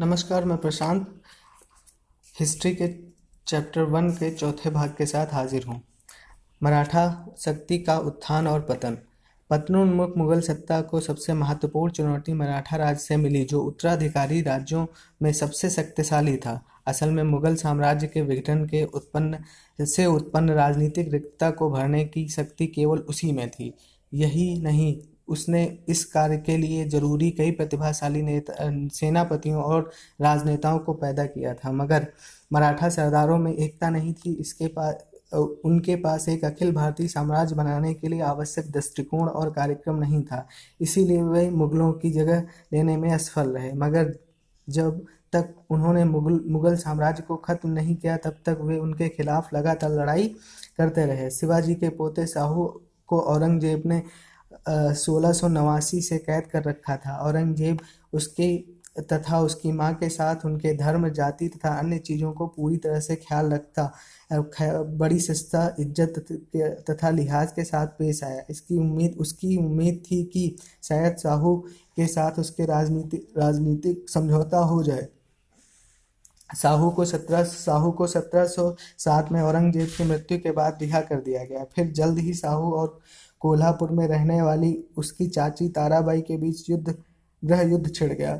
नमस्कार, मैं प्रशांत। हिस्ट्री के चैप्टर वन के चौथे भाग के साथ हाजिर हूँ। मराठा शक्ति का उत्थान और पतन। पतनोन्मुख मुगल सत्ता को सबसे महत्वपूर्ण चुनौती मराठा राज्य से मिली, जो उत्तराधिकारी राज्यों में सबसे शक्तिशाली था। असल में मुगल साम्राज्य के विघटन के उत्पन्न, से उत्पन्न राजनीतिक रिक्तता को भरने की शक्ति केवल उसी में थी। यही नहीं उसने इस कार्य के लिए ज़रूरी कई प्रतिभाशाली नेता सेनापतियों और राजनेताओं को पैदा किया था, मगर मराठा सरदारों में एकता नहीं थी। इसके पास उनके पास एक अखिल भारतीय साम्राज्य बनाने के लिए आवश्यक दृष्टिकोण और कार्यक्रम नहीं था। इसीलिए वे मुगलों की जगह लेने में असफल रहे। मगर जब तक उन्होंने मुगल मुगल साम्राज्य को खत्म नहीं किया, तब तक वे उनके खिलाफ लगातार लड़ाई करते रहे। शिवाजी के पोते साहू को औरंगज़ेब ने सोलह सौ नवासी से कैद कर रखा था। औरंगज़ेब उसके तथा उसकी माँ के साथ उनके धर्म, जाति तथा अन्य चीज़ों को पूरी तरह से ख्याल रखता। बड़ी सस्ता इज़्ज़त तथा लिहाज के साथ पेश आया। इसकी उम्मीद, उसकी उम्मीद थी कि शायद साहू के साथ उसके राजनीति, राजनीतिक समझौता हो जाए। साहू को सत्रह साहू को सत्रह सौ सात में औरंगज़ेब की मृत्यु के बाद रिहा कर दिया गया। फिर जल्द ही साहू और कोल्हापुर में रहने वाली उसकी चाची ताराबाई के बीच युद्ध, गृह युद्ध छिड़ गया।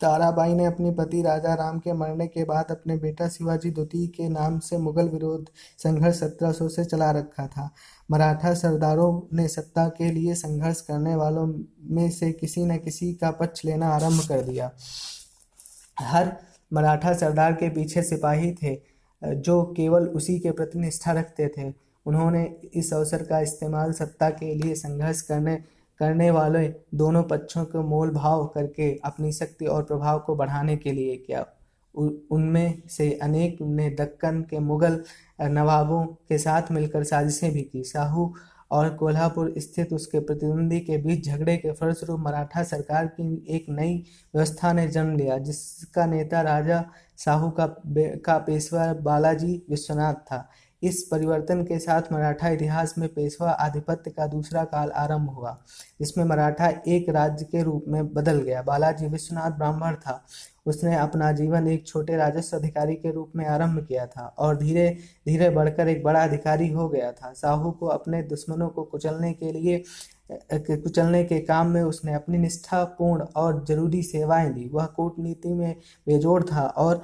ताराबाई ने अपने पति राजा राम के मरने के बाद अपने बेटा शिवाजी द्वितीय के नाम से मुगल विरोध संघर्ष सत्रह सौ से चला रखा था। मराठा सरदारों ने सत्ता के लिए संघर्ष करने वालों में से किसी न किसी का पक्ष लेना आरंभ कर दिया। हर मराठा सरदार के पीछे सिपाही थे, जो केवल उसी के प्रति निष्ठा रखते थे। उन्होंने इस अवसर का इस्तेमाल सत्ता के लिए संघर्ष करने करने वाले दोनों पक्षों को मोल भाव करके अपनी शक्ति और प्रभाव को बढ़ाने के लिए किया। उनमें से अनेक ने दक्कन के मुगल नवाबों के साथ मिलकर साजिशें भी की। साहू और कोल्हापुर स्थित उसके प्रतिद्वंदी के बीच झगड़े के फलस्वरूप मराठा सरकार की एक नई व्यवस्था ने जन्म लिया, जिसका नेता राजा साहू का का पेशवा बालाजी विश्वनाथ था। इस परिवर्तन के साथ मराठा इतिहास में पेशवा आधिपत्य का दूसरा काल आरंभ हुआ, जिसमें मराठा एक राज्य के रूप में बदल गया। बालाजी विश्वनाथ ब्राह्मण था। उसने अपना जीवन एक छोटे राजस्व अधिकारी के रूप में आरंभ किया था और धीरे धीरे बढ़कर एक बड़ा अधिकारी हो गया था। साहू को अपने दुश्मनों को कुचलने के लिए कुचलने के काम में उसने अपनी निष्ठापूर्ण और ज़रूरी सेवाएँ दी। वह कूटनीति में बेजोड़ था और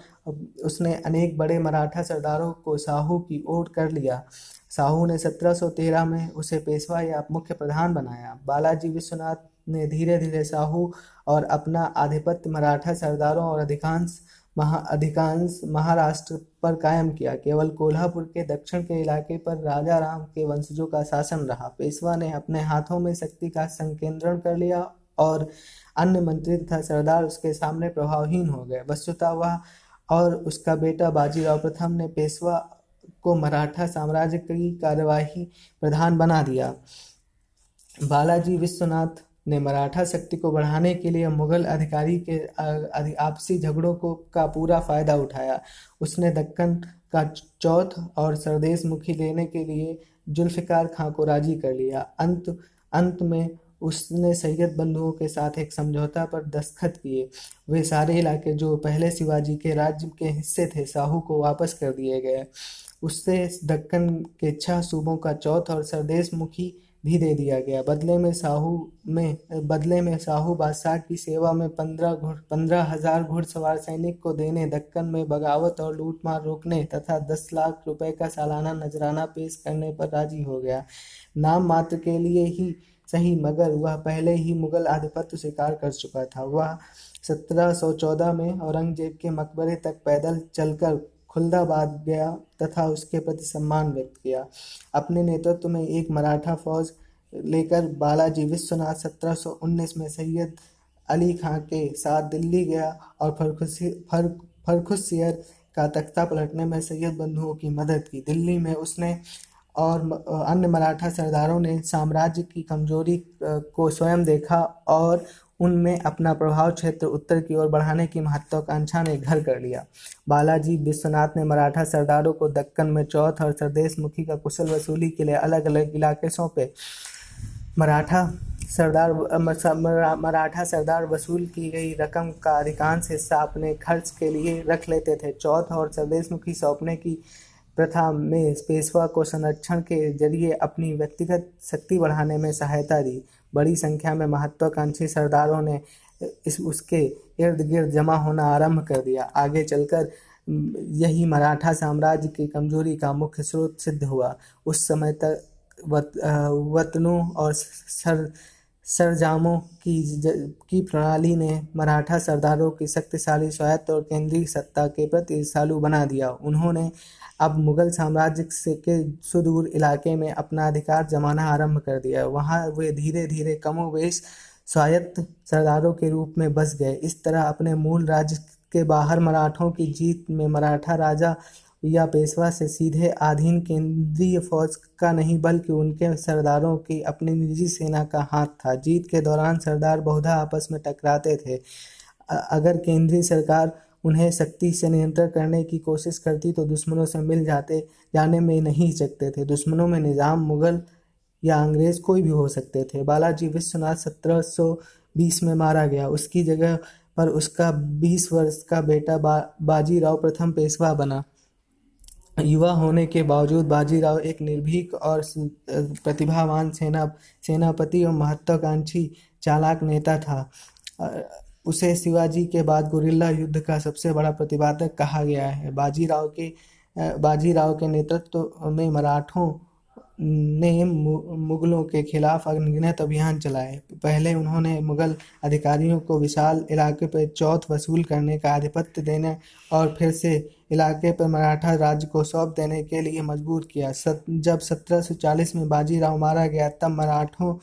उसने अनेक बड़े मराठा सरदारों को साहू की ओर कर लिया। साहू ने 1713 में उसे पेशवा या मुख्य प्रधान बनाया। बालाजी विश्वनाथ ने धीरे धीरे साहू और अपना आधिपत्य मराठा सरदारों और अधिकांश महा, अधिकांश महाराष्ट्र पर कायम किया। केवल कोल्हापुर के दक्षिण के इलाके पर राजा राम के वंशजों का शासन रहा। पेशवा ने अपने हाथों में शक्ति का संकेंद्रण कर लिया और अन्य मंत्री तथा सरदार उसके सामने प्रभावहीन हो गए। वस्तुतः वह और उसका बेटा बाजीराव प्रथम ने पेशवा को मराठा साम्राज्य की कार्यवाही प्रधान बना दिया। बालाजी विश्वनाथ ने मराठा शक्ति को बढ़ाने के लिए मुगल अधिकारी के आपसी झगड़ों को, का पूरा फ़ायदा उठाया। उसने दक्कन का चौथ और सरदेश मुखी लेने के लिए जुल्फ़िकार खां को राज़ी कर लिया। अंत अंत में उसने सैयद बंधुओं के साथ एक समझौता पर दस्तखत किए। वे सारे इलाके जो पहले शिवाजी के राज्य के हिस्से थे, साहू को वापस कर दिए गए। उससे दक्कन के छह सूबों का चौथ और सरदेश मुखी भी दे दिया गया। बदले में साहू में, बदले में साहू बादशाह की सेवा में पंद्रह घुड़, पंद्रह हज़ार घुड़सवार सैनिक को देने, दक्कन में बगावत और लूटमार रोकने तथा दस लाख रुपए का सालाना नजराना पेश करने पर राज़ी हो गया। नाम मात्र के लिए ही सही, मगर वह पहले ही मुगल आधिपत्य स्वीकार कर चुका था। वह सत्रह सौ चौदह में औरंगज़ेब के मकबरे तक पैदल चलकर खुलदाबाद गया तथा उसके प्रति सम्मान व्यक्त किया। अपने नेतृत्व में एक मराठा फौज लेकर बालाजी विश्वनाथ 1719 में सैयद अली खां के साथ दिल्ली गया और फरखुशियर का तख्ता पलटने में सैयद बंधुओं की मदद की। दिल्ली में उसने और अन्य मराठा सरदारों ने साम्राज्य की कमज़ोरी को स्वयं देखा और उनमें अपना प्रभाव क्षेत्र उत्तर की ओर बढ़ाने की महत्वाकांक्षा ने घर कर लिया। बालाजी विश्वनाथ ने मराठा सरदारों को दक्कन में चौथ और सरदेश मुखी का कुशल वसूली के लिए अलग अलग इलाके सौंपे। मराठा सरदार मराठा सरदार वसूल की गई रकम का अधिकांश हिस्सा अपने खर्च के लिए रख लेते थे। चौथ और स्वदेशमुखी सौंपने की प्रथा में पेशवा को संरक्षण के ज़रिए अपनी व्यक्तिगत शक्ति बढ़ाने में सहायता दी। बड़ी संख्या में महत्वाकांक्षी सरदारों ने इस, उसके इर्द गिर्द जमा होना आरंभ कर दिया। आगे चलकर यही मराठा साम्राज्य की कमज़ोरी का मुख्य स्रोत सिद्ध हुआ। उस समय तक वत, वतनों और सर सरजामों की ज, की प्रणाली ने मराठा सरदारों की शक्तिशाली स्वायत्त और केंद्रीय सत्ता के प्रति सालू बना दिया। उन्होंने अब मुगल साम्राज्य से के सुदूर इलाके में अपना अधिकार जमाना आरंभ कर दिया। वहाँ वे धीरे धीरे कमोवेश स्वायत्त सरदारों के रूप में बस गए। इस तरह अपने मूल राज्य के बाहर मराठों की जीत में मराठा राजा या पेशवा से सीधे अधीन केंद्रीय फौज का नहीं बल्कि उनके सरदारों की अपनी निजी सेना का हाथ था। जीत के दौरान सरदार बहुधा आपस में टकराते थे। अगर केंद्रीय सरकार उन्हें सख्ती से नियंत्रण करने की कोशिश करती तो दुश्मनों से मिल जाते जाने में नहीं सकते थे। दुश्मनों में निज़ाम मुगल या अंग्रेज़ कोई भी हो सकते थे। बालाजी विश्वनाथ सत्रह सौ बीस में मारा गया। उसकी जगह पर उसका बीस वर्ष का बेटा बा, बाजीराव प्रथम पेशवा बना। युवा होने के बावजूद बाजीराव एक निर्भीक और प्रतिभावान सेना, सेनापति और महत्वाकांक्षी चालाक नेता था। उसे शिवाजी के बाद गुरिल्ला युद्ध का सबसे बड़ा प्रतिपादक कहा गया है। बाजीराव के बाजीराव के नेतृत्व में मराठों ने मुगलों के खिलाफ अनगिनत अभियान चलाए। पहले उन्होंने मुगल अधिकारियों को विशाल इलाके पर चौथ वसूल करने का आधिपत्य देने और फिर से इलाके पर मराठा राज्य को सौंप देने के लिए मजबूर किया। सत, जब 1740 में बाजीराव मारा गया तब मराठों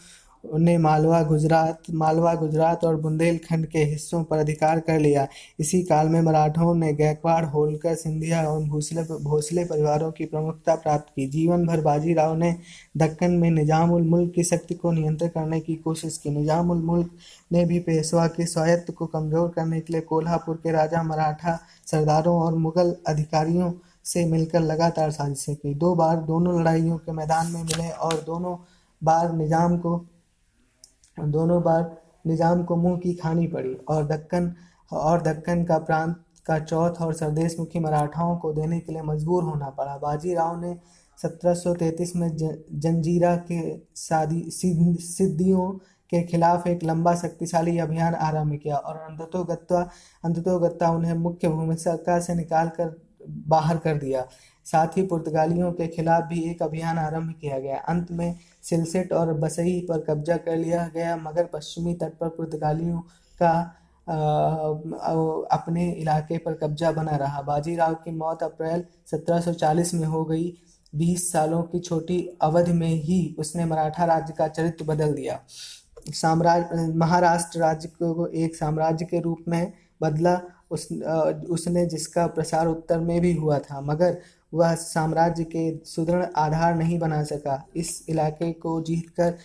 ने मालवा गुजरात मालवा गुजरात और बुंदेलखंड के हिस्सों पर अधिकार कर लिया। इसी काल में मराठों ने गायकवाड़ होलकर, सिंधिया और भोसले भोसले परिवारों की प्रमुखता प्राप्त की। जीवन भर बाजीराव ने दक्कन में निज़ाम उल मुल्क की शक्ति को नियंत्रित करने की कोशिश की। निज़ाम उल मुल्क ने भी पेशवा के स्वायत्त को कमज़ोर करने के लिए कोल्हापुर के राजा मराठा सरदारों और मुगल अधिकारियों से मिलकर लगातार साजिशें की। दो बार दोनों लड़ाइयों के मैदान में मिले और दोनों बार निज़ाम को दोनों बार निज़ाम को मुँह की खानी पड़ी और दक्कन और दक्कन का प्रांत का चौथ और सरदेशमुखी मराठाओं को देने के लिए मजबूर होना पड़ा। बाजीराव ने 1733 में जंजीरा के सिद्धियों के खिलाफ एक लंबा शक्तिशाली अभियान आरंभ किया और अंततोगत्वा अंततोगत्वा उन्हें मुख्य भूमिका से निकाल कर बाहर कर दिया। साथ ही पुर्तगालियों के खिलाफ भी एक अभियान आरंभ किया गया। अंत में सिलसेट और बसई पर कब्जा कर लिया गया मगर पश्चिमी तट पर पुर्तगालियों का आ, अपने इलाके पर कब्जा बना रहा। बाजीराव की मौत अप्रैल 1740 में हो गई। 20 सालों की छोटी अवधि में ही उसने मराठा राज्य का चरित्र बदल दिया। साम्राज्य महाराष्ट्र राज्य को एक साम्राज्य के रूप में बदला। उस उसने जिसका प्रसार उत्तर में भी हुआ था मगर वह साम्राज्य के सुदृढ़ आधार नहीं बना सका। इस इलाके को जीतकर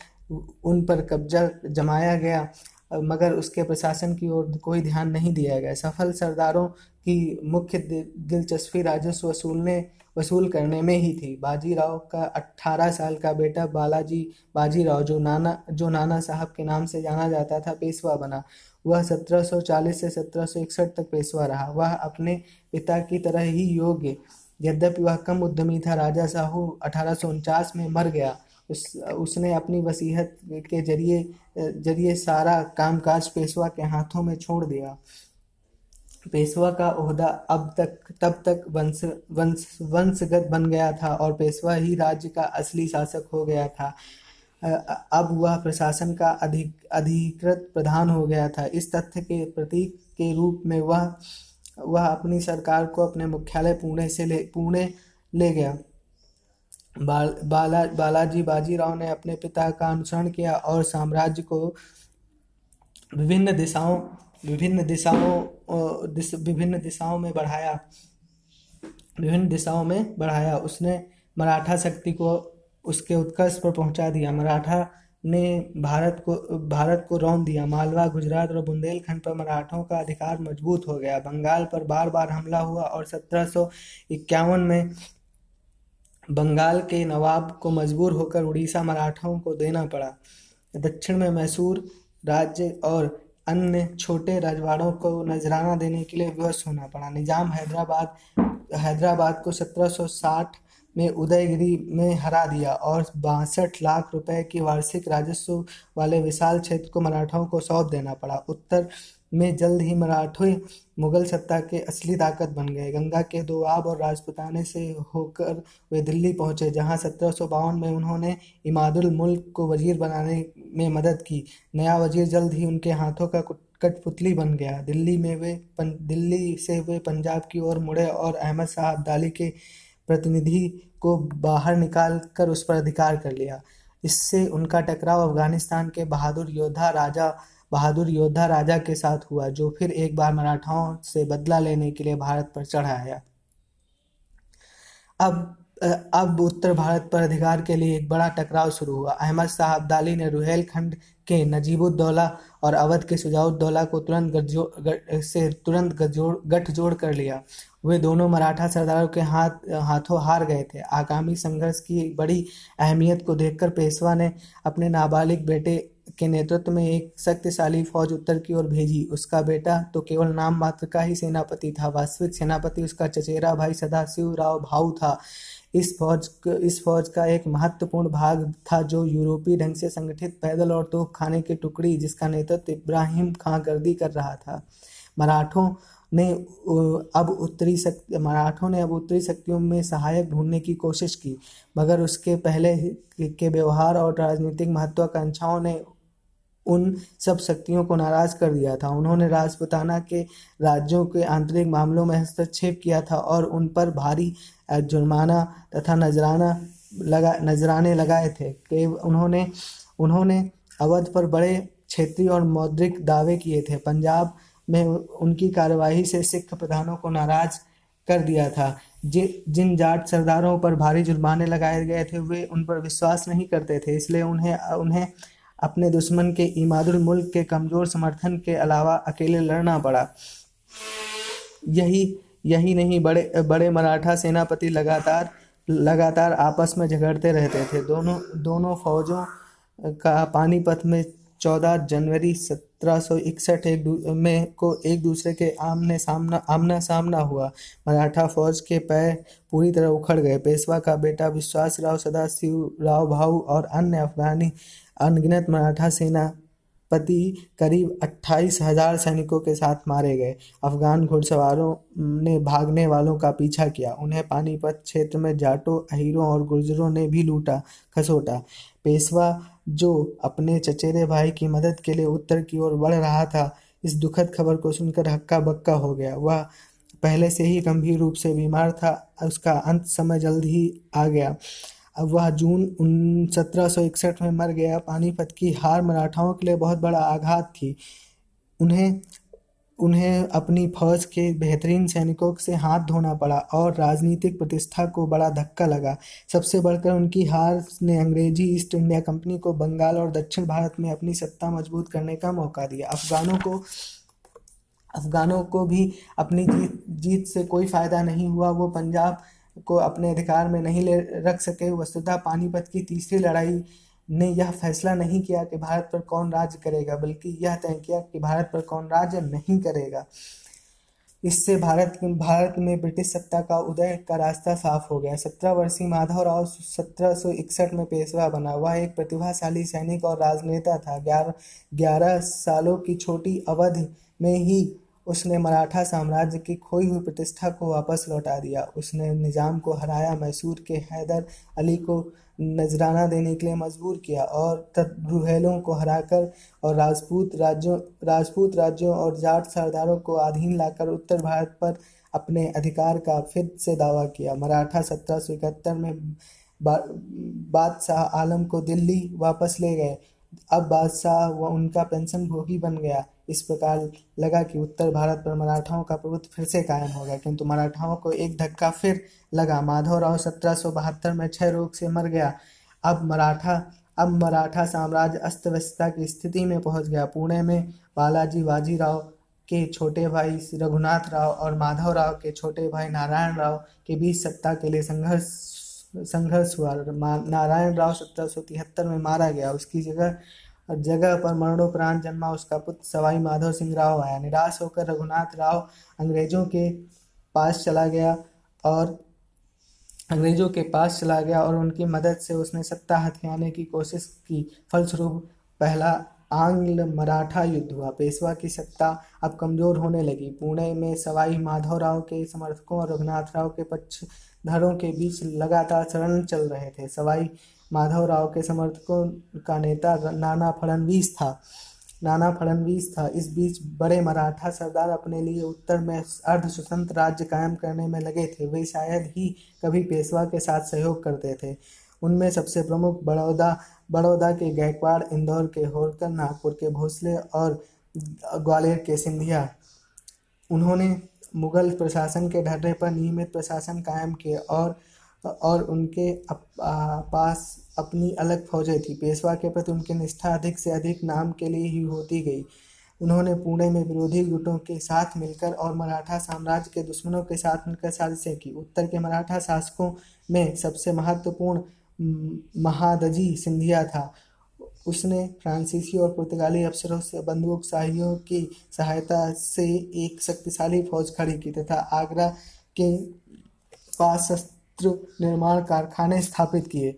उन पर कब्जा जमाया गया, मगर उसके प्रशासन की ओर कोई ध्यान नहीं दिया गया। सफल सरदारों की मुख्य दिलचस्पी राजस्व वसूलने, वसूल करने में ही थी। बाजीराव का 18 साल का बेटा बालाजी बाजीराव, जो नाना जो नाना साहब के नाम से जाना जाता था, पेशवा बना। वह 1740 से 1761 तक पेशवा रहा। वह अपने पिता की तरह ही योग्य यद्यपि वह कम उद्यमी था, राजा साहू अठारह सौ उनचास में मर गया। उस, उसने अपनी वसीहत के ज़रिए ज़रिए सारा कामकाज पेशवा के हाथों में छोड़ दिया। पेशवा का ओहदा अब तक, तब तक वंश वंश, वंशगत बन गया था और पेशवा ही राज्य का असली शासक हो गया था। अब वह प्रशासन का अधिक, अधिकृत प्रधान हो गया था। इस तथ्य के प्रतीक के रूप में वह वह अपनी सरकार को अपने मुख्यालय पुणे से ले पुणे ले गया। बाल, बाला बालाजी बाजीराव ने अपने पिता का अनुसरण किया और साम्राज्य को विभिन्न दिशाओं विभिन्न दिशाओं दिस, विभिन्न दिशाओं में बढ़ाया। विभिन्न दिशाओं में बढ़ाया। उसने मराठा शक्ति को उसके उत्कर्ष पर पहुँचा दिया। मराठा ने भारत को भारत को रौन दिया। मालवा, गुजरात और बुंदेलखंड पर मराठों का अधिकार मज़बूत हो गया। बंगाल पर बार बार हमला हुआ और सत्रह सौ इक्यावन में बंगाल के नवाब को मजबूर होकर उड़ीसा मराठों को देना पड़ा। दक्षिण में मैसूर राज्य और अन्य छोटे राजवाड़ों को नजराना देने के लिए विवश होना पड़ा। निज़ाम हैदराबाद हैदराबाद को 1760 में उदयगिरी में हरा दिया और बासठ लाख रुपए की वार्षिक राजस्व वाले विशाल क्षेत्र को मराठाओं को सौंप देना पड़ा। उत्तर में जल्द ही मराठे, मुगल सत्ता के असली ताकत बन गए। गंगा के दोआब और राजपुताने से होकर वे दिल्ली पहुँचे, जहाँ सत्रह सौ बावन में उन्होंने इमादुल मुल्क को वज़ीर बनाने में मदद की। नया वज़ीर जल्द ही उनके हाथों का कठपुतली बन गया। दिल्ली में वे दिल्ली से वे पंजाब की ओर मुड़े और अहमद शाह अब्दाली के प्रतिनिधि को बाहर निकाल कर उस पर अधिकार कर लिया। इससे उनका टकराव अफ़गानिस्तान के बहादुर योद्धा राजा, बहादुर योद्धा राजा के साथ हुआ, जो फिर एक बार मराठाओं से बदला लेने के लिए भारत पर चढ़ आया। अब अब उत्तर भारत पर अधिकार के लिए एक बड़ा टकराव शुरू हुआ। अहमद शाह अब्दाली ने रुहेलखंड के नजीबुद्दौला और अवध के सुजाउद्दौला को तुरंत गठजोड़ से तुरंत गठजोड़ कर लिया। वे दोनों मराठा सरदारों के हाथ, हाथों हार गए थे। आगामी संघर्ष की बड़ी अहमियत को देखकर पेशवा ने अपने नाबालिग बेटे के नेतृत्व में एक शक्तिशाली फौज उत्तर की ओर भेजी। उसका बेटा तो केवल नाम मात्र का ही सेनापति था। वास्तविक सेनापति उसका चचेरा भाई सदाशिव राव भाऊ था। इस फौज इस फौज का एक महत्वपूर्ण भाग था जो यूरोपीय ढंग से संगठित पैदल और तोप खाने की टुकड़ी जिसका नेतृत्व इब्राहिम खां गर्दी कर रहा था। मराठों ने अब उत्तरी शक्ति मराठों ने अब उत्तरी शक्तियों में सहायक ढूँढने की कोशिश की, मगर उसके पहले के व्यवहार और राजनीतिक महत्वाकांक्षाओं ने उन सब शक्तियों को नाराज़ कर दिया था। उन्होंने राजपुताना के राज्यों के आंतरिक मामलों में हस्तक्षेप किया था और उन पर भारी जुर्माना तथा नजराना लगा, नजराने लगाए थे। कि, उन्होंने उन्होंने अवध पर बड़े क्षेत्रीय और मौद्रिक दावे किए थे। पंजाब में उनकी कार्यवाही से सिख प्रधानों को नाराज़ कर दिया था। जि, जिन जाट सरदारों पर भारी जुर्माने लगाए गए थे वे उन पर विश्वास नहीं करते थे इसलिए उन्हें उन्हें अपने दुश्मन के इमादुल मुल्क के कमज़ोर समर्थन के अलावा अकेले लड़ना पड़ा। यही यही नहीं बड़े बड़े मराठा सेनापति लगातार लगातार आपस में झगड़ते रहते थे। दोनों दोनों फौजों का पानीपत में चौदह जनवरी सत्रह सौ इकसठ एक में को एक दूसरे के आमने सामना आमना सामना हुआ। मराठा फौज के पैर पूरी तरह उखड़ गए। पेशवा का बेटा विश्वास राव, सदाशिव राव भाऊ और अन्य अफगानी अनगिनत मराठा सेनापति करीब अट्ठाईस हज़ार सैनिकों के साथ मारे गए। अफगान घुड़सवारों ने भागने वालों का पीछा किया। उन्हें पानीपत क्षेत्र में जाटों, अहीरों और गुर्जरों ने भी लूटा, खसोटा। पेशवा जो अपने चचेरे भाई की मदद के लिए उत्तर की ओर बढ़ रहा था, इस दुखद खबर को सुनकर हक्का बक्का हो गया। वह पहले से ही गंभीर रूप से बीमार था, उसका अंत समय जल्द ही आ गया। अब वह जून सत्रह सौ इकसठ में मर गया। पानीपत की हार मराठाओं के लिए बहुत बड़ा आघात थी। उन्हें उन्हें अपनी फौज के बेहतरीन सैनिकों से हाथ धोना पड़ा और राजनीतिक प्रतिष्ठा को बड़ा धक्का लगा। सबसे बढ़कर उनकी हार ने अंग्रेज़ी ईस्ट इंडिया कंपनी को बंगाल और दक्षिण भारत में अपनी सत्ता मज़बूत करने का मौका दिया। अफगानों को अफगानों को भी अपनी जीत जीत से कोई फ़ायदा नहीं हुआ। वो पंजाब को अपने अधिकार में नहीं ले, रख सके। वस्तुतः पानीपत की तीसरी लड़ाई ने यह फैसला नहीं किया कि भारत पर कौन राज्य करेगा, बल्कि यह तय किया कि भारत पर कौन राज्य नहीं करेगा। इससे भारत भारत में ब्रिटिश सत्ता का उदय का रास्ता साफ़ हो गया। सत्रह वर्षीय माधव राव सत्रह सौ इकसठ में पेशवा बना। वह एक प्रतिभाशाली सैनिक और राजनेता था। ग्यारह ग्यारह सालों की छोटी अवधि में ही उसने मराठा साम्राज्य की खोई हुई प्रतिष्ठा को वापस लौटा दिया। उसने निज़ाम को हराया, मैसूर के हैदर अली को नजराना देने के लिए मजबूर किया और रुहेलों को हराकर और राजपूत राज्यों राजपूत राज्यों और जाट सरदारों को अधीन लाकर उत्तर भारत पर अपने अधिकार का फिर से दावा किया। मराठा सत्रह सौ इकहत्तर में बादशाह आलम को दिल्ली वापस ले गए। अब बादशाह व उनका पेंशन भोगी बन गया। इस प्रकार लगा कि उत्तर भारत पर मराठाओं का प्रभुत्व फिर से कायम हो गया। किंतु मराठाओं को एक धक्का फिर लगा। माधव राव सत्रह सौ बहत्तर में छह रोग से मर गया। अब मराठा अब मराठा साम्राज्य अस्त व्यस्तता की स्थिति में पहुँच गया। पुणे में बालाजी बाजीराव के छोटे भाई रघुनाथ राव और माधव राव के छोटे भाई नारायण राव के बीच सत्ता के लिए संघर्ष संघर्ष हुआ। नारायण राव सत्रह सौ तिहत्तर में मारा गया। उसकी जगह और जगह पर मरणोपरांत जन्मा उसका पुत्र सवाई माधव सिंह राव आया। निराश होकर रघुनाथ राव अंग्रेज़ों के पास चला गया और अंग्रेज़ों के पास चला गया और उनकी मदद से उसने सत्ता हथियाने की कोशिश की। फलस्वरूप पहला आंग्ल मराठा युद्ध हुआ। पेशवा की सत्ता अब कमज़ोर होने लगी। पुणे में सवाई माधव राव के समर्थकों और रघुनाथ राव के पक्षधरों के बीच लगातार शरण चल रहे थे। सवाई माधवराव के समर्थकों का नेता नाना फडणवीस था। नाना फडणवीस था। इस बीच बड़े मराठा सरदार अपने लिए उत्तर में अर्ध स्वतंत्र राज्य कायम करने में लगे थे। वे शायद ही कभी पेशवा के साथ सहयोग करते थे। उनमें सबसे प्रमुख बड़ौदा बड़ौदा के गायकवाड़, इंदौर के होलकर नागपुर के भोसले और ग्वालियर के सिंधिया। उन्होंने मुगल प्रशासन के ढर्रे पर नियमित प्रशासन कायम किए और और उनके अप, आ, पास अपनी अलग फौजें थी। पेशवा के प्रति उनकी निष्ठा अधिक से अधिक नाम के लिए ही होती गई। उन्होंने पुणे में विरोधी गुटों के साथ मिलकर और मराठा साम्राज्य के दुश्मनों के साथ मिलकर साजिशें की। उत्तर के मराठा शासकों में सबसे महत्वपूर्ण महादजी सिंधिया था। उसने फ्रांसीसी और पुर्तगाली अफसरों से बंदूकशाहियों की सहायता से एक शक्तिशाली फौज खड़ी की तथा आगरा के पास शस्त्र निर्माण कारखाने स्थापित किए।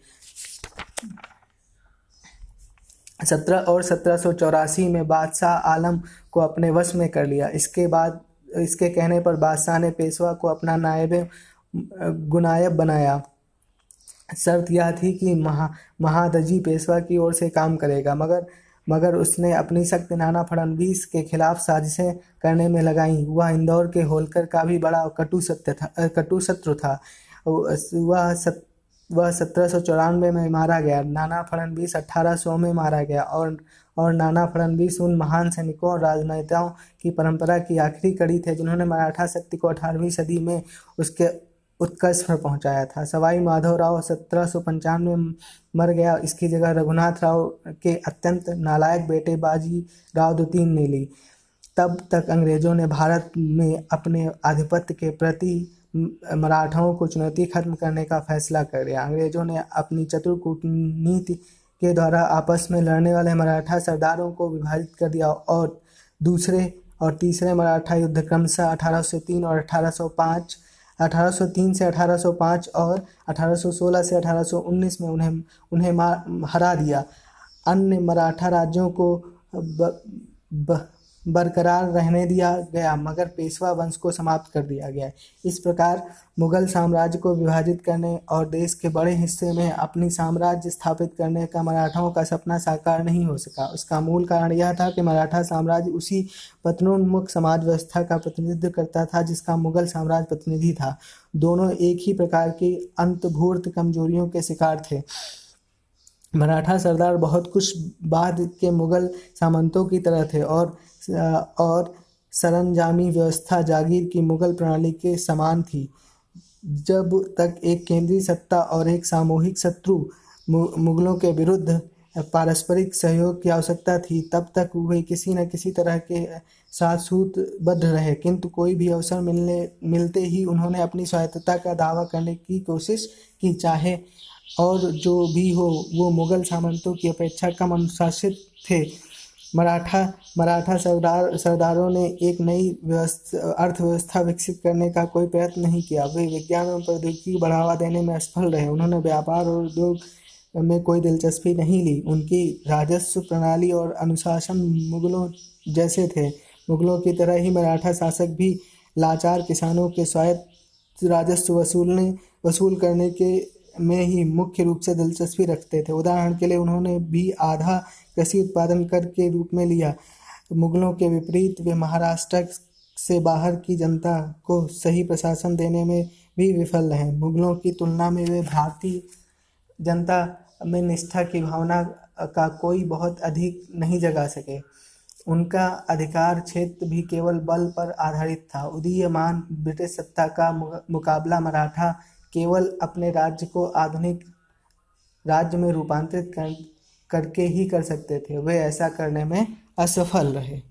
सत्रह और सत्रह सौ चौरासी में बादशाह आलम को अपने वश में कर लिया। इसके बाद, इसके कहने पर बादशाह ने पेशवा को अपना नायब, गुनायब बनाया। शर्त यह थी कि महा, महादजी पेशवा की ओर से काम करेगा, मगर मगर उसने अपनी शक्ति नाना फडणवीस के खिलाफ साजिशें करने में लगाई। वह इंदौर के होलकर का भी बड़ा कटु सत्य था कटु शत्रु था। वह सत, वह सत्रह सौ चौरानवे में मारा गया। नाना फडणवीस अट्ठारह सौ में मारा गया और और नाना फडणवीस उन महान सैनिकों और राजनेताओं की परंपरा की आखिरी कड़ी थे जिन्होंने मराठा शक्ति को अठारहवीं सदी में उसके उत्कर्ष पर पहुँचाया था। सवाई माधव राव सत्रह सौ पंचानवे में मर गया। इसकी जगह रघुनाथ राव के अत्यंत नालायक बेटे बाजी राव द्वितीय ने ली। तब तक अंग्रेज़ों ने भारत में अपने आधिपत्य के प्रति मराठाओं को चुनौती खत्म करने का फैसला कर लिया। अंग्रेज़ों ने अपनी चतुर कूटनीति के द्वारा आपस में लड़ने वाले मराठा सरदारों को विभाजित कर दिया और दूसरे और तीसरे मराठा युद्ध क्रमशः 1803 और 1805 1803 से 1805 और 1816 से 1819 में उन्हें उन्हें हरा दिया। अन्य मराठा राज्यों को ब, ब, बरकरार रहने दिया गया, मगर पेशवा वंश को समाप्त कर दिया गया इस प्रकार मुगल साम्राज्य को विभाजित करने और देश के बड़े हिस्से में अपनी साम्राज्य स्थापित करने का मराठाओं का सपना साकार नहीं हो सका। उसका मूल कारण यह था कि मराठा साम्राज्य उसी पतनोन्मुख समाज व्यवस्था का प्रतिनिधित्व करता था, जिसका मुगल साम्राज्य प्रतिनिधि था। दोनों एक ही प्रकार की अंतभूर्त कमजोरियों के शिकार थे। मराठा सरदार बहुत कुछ बाद के मुगल सामंतों की तरह थे और और सरंजामी व्यवस्था जागीर की मुगल प्रणाली के समान थी। जब तक एक केंद्रीय सत्ता और एक सामूहिक शत्रु मुगलों के विरुद्ध पारस्परिक सहयोग की आवश्यकता थी, तब तक वे किसी न किसी तरह के साथ सूत्रबद्ध रहे। किंतु कोई भी अवसर मिलने मिलते ही उन्होंने अपनी स्वायत्तता का दावा करने की कोशिश की, चाहे और जो भी हो, वो मुगल सामंतों की अपेक्षा कम अनुशासित थे। मराठा मराठा सरदार, सरदारों ने एक नई व्यवस्था, अर्थव्यवस्था विकसित करने का कोई प्रयत्न नहीं किया। वे विज्ञान और प्रौद्योगिकी बढ़ावा देने में असफल रहे। उन्होंने व्यापार और उद्योग में कोई दिलचस्पी नहीं ली। उनकी राजस्व प्रणाली और अनुशासन मुगलों जैसे थे। मुगलों की तरह ही मराठा शासक भी लाचार किसानों के स्वायत्त राजस्व वसूलने, वसूल करने के में ही मुख्य रूप से दिलचस्पी रखते थे। उदाहरण के लिए उन्होंने भी आधा कृषि उत्पादन कर के रूप में लिया। मुगलों के विपरीत वे महाराष्ट्र से बाहर की जनता को सही प्रशासन देने में भी विफल रहे। मुगलों की तुलना में वे भारतीय जनता में निष्ठा की भावना का कोई बहुत अधिक नहीं जगा सके। उनका अधिकार क्षेत्र भी केवल बल पर आधारित था। उदीयमान ब्रिटिश सत्ता का मुकाबला मराठा केवल अपने राज्य को आधुनिक राज्य में रूपांतरित कर, करके ही कर सकते थे। वे ऐसा करने में असफल रहे।